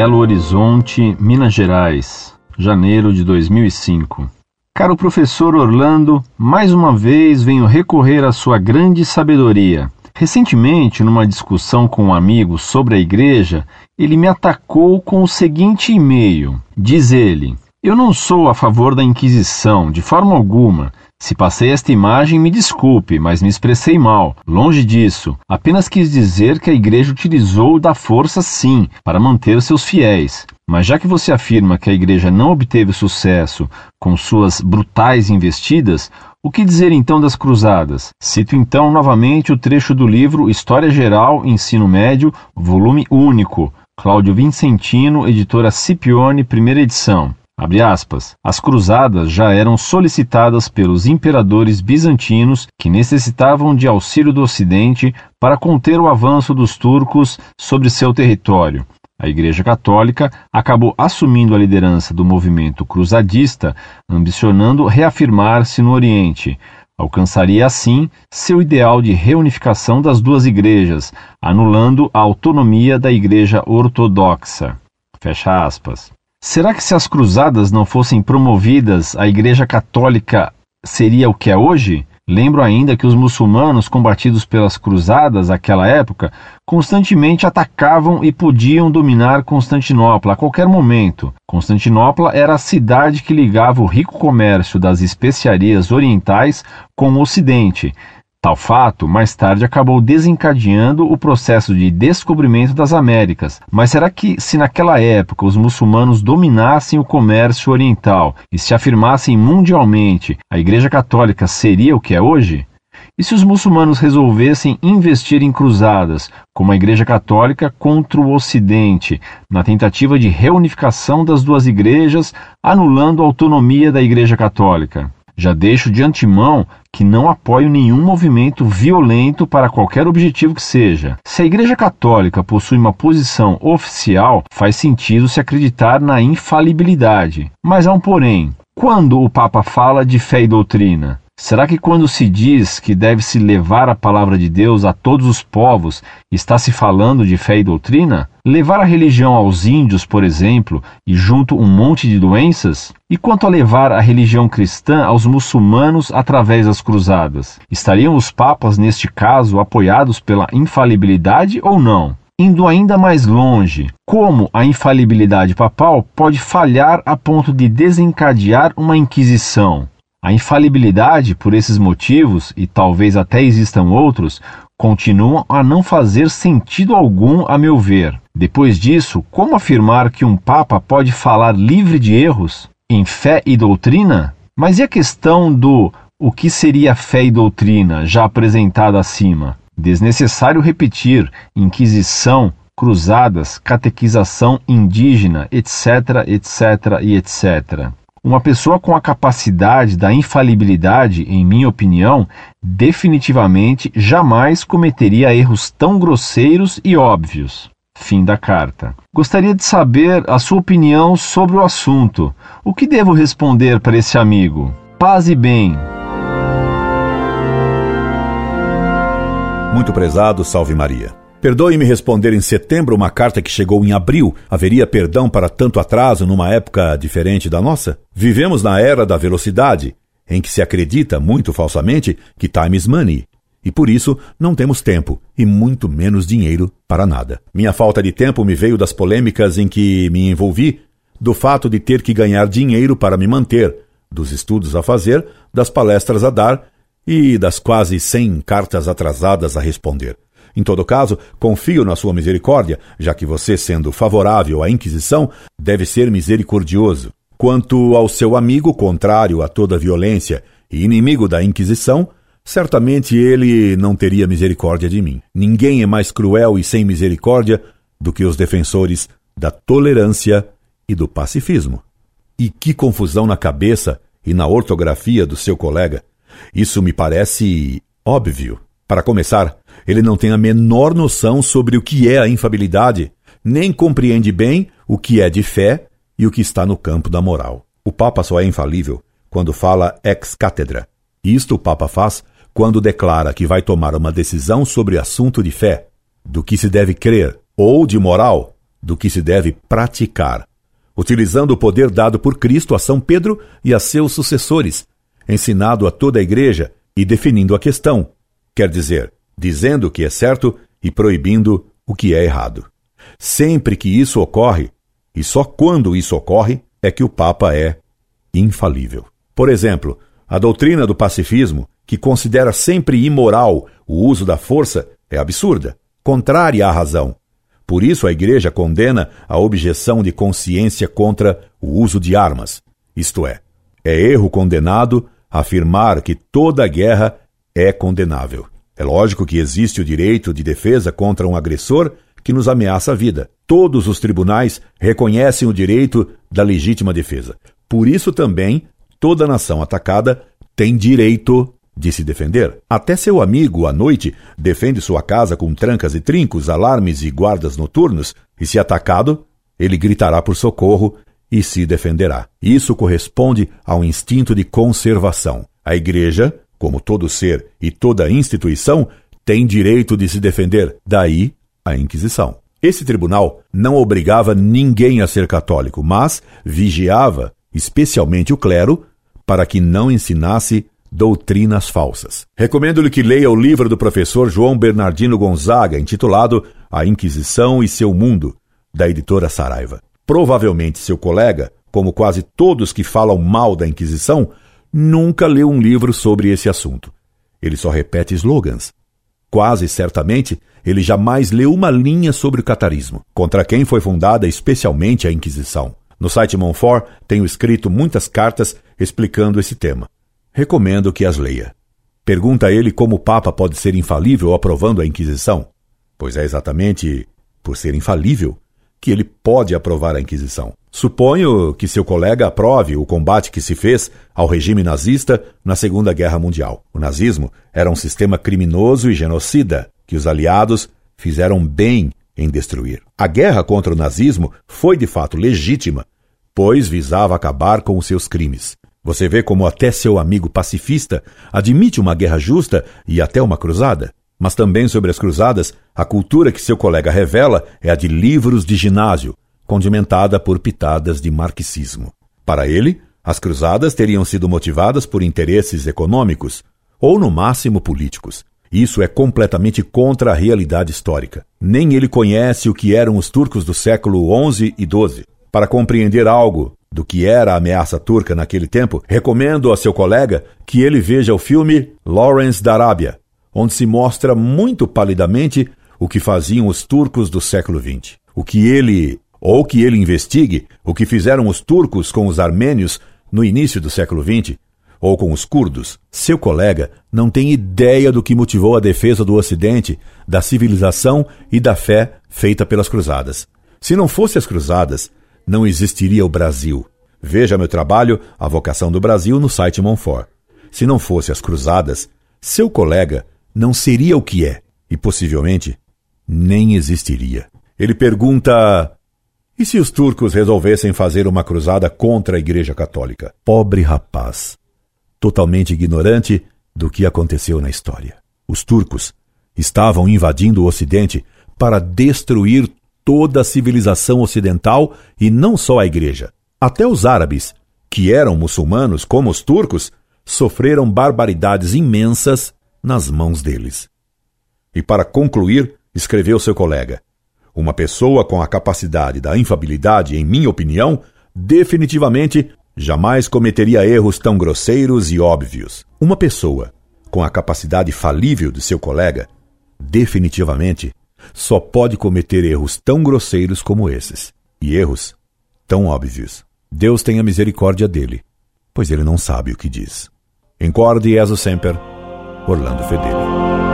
Belo Horizonte, Minas Gerais, janeiro de 2005. Caro professor Orlando, mais uma vez venho recorrer à sua grande sabedoria. Recentemente, numa discussão com um amigo sobre a igreja, ele me atacou com o seguinte e-mail. Diz ele: Eu não sou a favor da Inquisição, de forma alguma. Se passei esta imagem, me desculpe, mas me expressei mal. Longe disso. Apenas quis dizer que a igreja utilizou da força, sim, para manter seus fiéis. Mas já que você afirma que a igreja não obteve sucesso com suas brutais investidas, o que dizer então das cruzadas? Cito então novamente o trecho do livro História Geral, Ensino Médio, volume único, Cláudio Vincentino, editora Scipione, primeira edição. Aspas, As cruzadas já eram solicitadas pelos imperadores bizantinos que necessitavam de auxílio do Ocidente para conter o avanço dos turcos sobre seu território. A Igreja Católica acabou assumindo a liderança do movimento cruzadista, ambicionando reafirmar-se no Oriente. Alcançaria assim seu ideal de reunificação das duas igrejas, anulando a autonomia da Igreja Ortodoxa. Fecha aspas. Será que se as cruzadas não fossem promovidas, a Igreja Católica seria o que é hoje? Lembro ainda que os muçulmanos combatidos pelas cruzadas naquela época constantemente atacavam e podiam dominar Constantinopla a qualquer momento. Constantinopla era a cidade que ligava o rico comércio das especiarias orientais com o Ocidente. Tal fato, mais tarde, acabou desencadeando o processo de descobrimento das Américas. Mas será que, se naquela época os muçulmanos dominassem o comércio oriental e se afirmassem mundialmente, a Igreja Católica seria o que é hoje? E se os muçulmanos resolvessem investir em cruzadas, como a Igreja Católica contra o Ocidente, na tentativa de reunificação das duas igrejas, anulando a autonomia da Igreja Católica? Já deixo de antemão que não apoio nenhum movimento violento para qualquer objetivo que seja. Se a Igreja Católica possui uma posição oficial, faz sentido se acreditar na infalibilidade. Mas há um porém. Quando o Papa fala de fé e doutrina, Será que quando se diz que deve-se levar a palavra de Deus a todos os povos, está se falando de fé e doutrina? Levar a religião aos índios, por exemplo, e junto um monte de doenças? E quanto a levar a religião cristã aos muçulmanos através das cruzadas? Estariam os papas, neste caso, apoiados pela infalibilidade ou não? Indo ainda mais longe, como a infalibilidade papal pode falhar a ponto de desencadear uma inquisição? A infalibilidade, por esses motivos, e talvez até existam outros, continuam a não fazer sentido algum, a meu ver. Depois disso, como afirmar que um Papa pode falar livre de erros em fé e doutrina? Mas e a questão do o que seria fé e doutrina, já apresentada acima? Desnecessário repetir: Inquisição, cruzadas, catequização indígena, etc., etc. e etc. Uma pessoa com a capacidade da infalibilidade, em minha opinião, definitivamente jamais cometeria erros tão grosseiros e óbvios. Fim da carta. Gostaria de saber a sua opinião sobre o assunto. O que devo responder para esse amigo? Paz e bem. Muito prezado, salve Maria. Perdoe-me responder em setembro uma carta que chegou em abril. Haveria perdão para tanto atraso numa época diferente da nossa? Vivemos na era da velocidade, em que se acredita, muito falsamente, que time is money. E por isso não temos tempo e muito menos dinheiro para nada. Minha falta de tempo me veio das polêmicas em que me envolvi, do fato de ter que ganhar dinheiro para me manter, dos estudos a fazer, das palestras a dar e das quase cem cartas atrasadas a responder. Em todo caso, confio na sua misericórdia, já que você, sendo favorável à Inquisição, deve ser misericordioso. Quanto ao seu amigo contrário a toda violência e inimigo da Inquisição, certamente ele não teria misericórdia de mim. Ninguém é mais cruel e sem misericórdia do que os defensores da tolerância e do pacifismo. E que confusão na cabeça e na ortografia do seu colega. Isso me parece óbvio. Para começar, ele não tem a menor noção sobre o que é a infabilidade, nem compreende bem o que é de fé e o que está no campo da moral. O Papa só é infalível quando fala ex cátedra. Isto o Papa faz quando declara que vai tomar uma decisão sobre assunto de fé, do que se deve crer, ou de moral, do que se deve praticar, utilizando o poder dado por Cristo a São Pedro e a seus sucessores, ensinado a toda a igreja e definindo a questão, quer dizer, dizendo o que é certo e proibindo o que é errado. Sempre que isso ocorre, e só quando isso ocorre, é que o Papa é infalível. Por exemplo, a doutrina do pacifismo, que considera sempre imoral o uso da força, é absurda, contrária à razão. Por isso a Igreja condena a objeção de consciência contra o uso de armas. Isto é, é erro condenado afirmar que toda guerra é condenável. É lógico que existe o direito de defesa contra um agressor que nos ameaça a vida. Todos os tribunais reconhecem o direito da legítima defesa. Por isso também toda nação atacada tem direito de se defender. Até seu amigo, à noite, defende sua casa com trancas e trincos, alarmes e guardas noturnos, e se atacado, ele gritará por socorro e se defenderá. Isso corresponde ao instinto de conservação. A Igreja, como todo ser e toda instituição, tem direito de se defender, daí a Inquisição. Esse tribunal não obrigava ninguém a ser católico, mas vigiava, especialmente o clero, para que não ensinasse doutrinas falsas. Recomendo-lhe que leia o livro do professor João Bernardino Gonzaga, intitulado A Inquisição e seu Mundo, da editora Saraiva. Provavelmente seu colega, como quase todos que falam mal da Inquisição, nunca leu um livro sobre esse assunto. Ele só repete slogans. Quase certamente, ele jamais leu uma linha sobre o catarismo, contra quem foi fundada especialmente a Inquisição. No site Monfort tenho escrito muitas cartas explicando esse tema. Recomendo que as leia. Pergunta a ele como o Papa pode ser infalível aprovando a Inquisição, pois é exatamente por ser infalível que ele pode aprovar a Inquisição. Suponho que seu colega aprove o combate que se fez ao regime nazista na Segunda Guerra Mundial. O nazismo era um sistema criminoso e genocida que os aliados fizeram bem em destruir. A guerra contra o nazismo foi de fato legítima, pois visava acabar com os seus crimes. Você vê como até seu amigo pacifista admite uma guerra justa e até uma cruzada? Mas também sobre as cruzadas, a cultura que seu colega revela é a de livros de ginásio, condimentada por pitadas de marxismo. Para ele, as cruzadas teriam sido motivadas por interesses econômicos, ou no máximo políticos. Isso é completamente contra a realidade histórica. Nem ele conhece o que eram os turcos do século XI e XII. Para compreender algo do que era a ameaça turca naquele tempo, recomendo a seu colega que ele veja o filme Lawrence da Arábia, onde se mostra muito palidamente o que faziam os turcos do século XX. O que ele, ou que ele investigue, o que fizeram os turcos com os armênios no início do século XX, ou com os curdos, seu colega não tem ideia do que motivou a defesa do Ocidente, da civilização e da fé feita pelas cruzadas. Se não fosse as cruzadas, não existiria o Brasil. Veja meu trabalho A Vocação do Brasil no site Monfort. Se não fosse as cruzadas, seu colega não seria o que é e possivelmente nem existiria. Ele pergunta: e se os turcos resolvessem fazer uma cruzada contra a Igreja Católica? Pobre rapaz totalmente ignorante do que aconteceu na história. Os turcos estavam invadindo o Ocidente para destruir toda a civilização ocidental e não só a Igreja. Até os árabes, que eram muçulmanos como os turcos, sofreram barbaridades imensas nas mãos deles. E para concluir, escreveu seu colega: Uma pessoa com a capacidade da infabilidade, em minha opinião, definitivamente jamais cometeria erros tão grosseiros e óbvios. Uma pessoa com a capacidade falível de seu colega, definitivamente, só pode cometer erros tão grosseiros como esses, e erros tão óbvios. Deus tenha misericórdia dele, pois ele não sabe o que diz. Incorde Jesus Semper, Orlando Fedeli.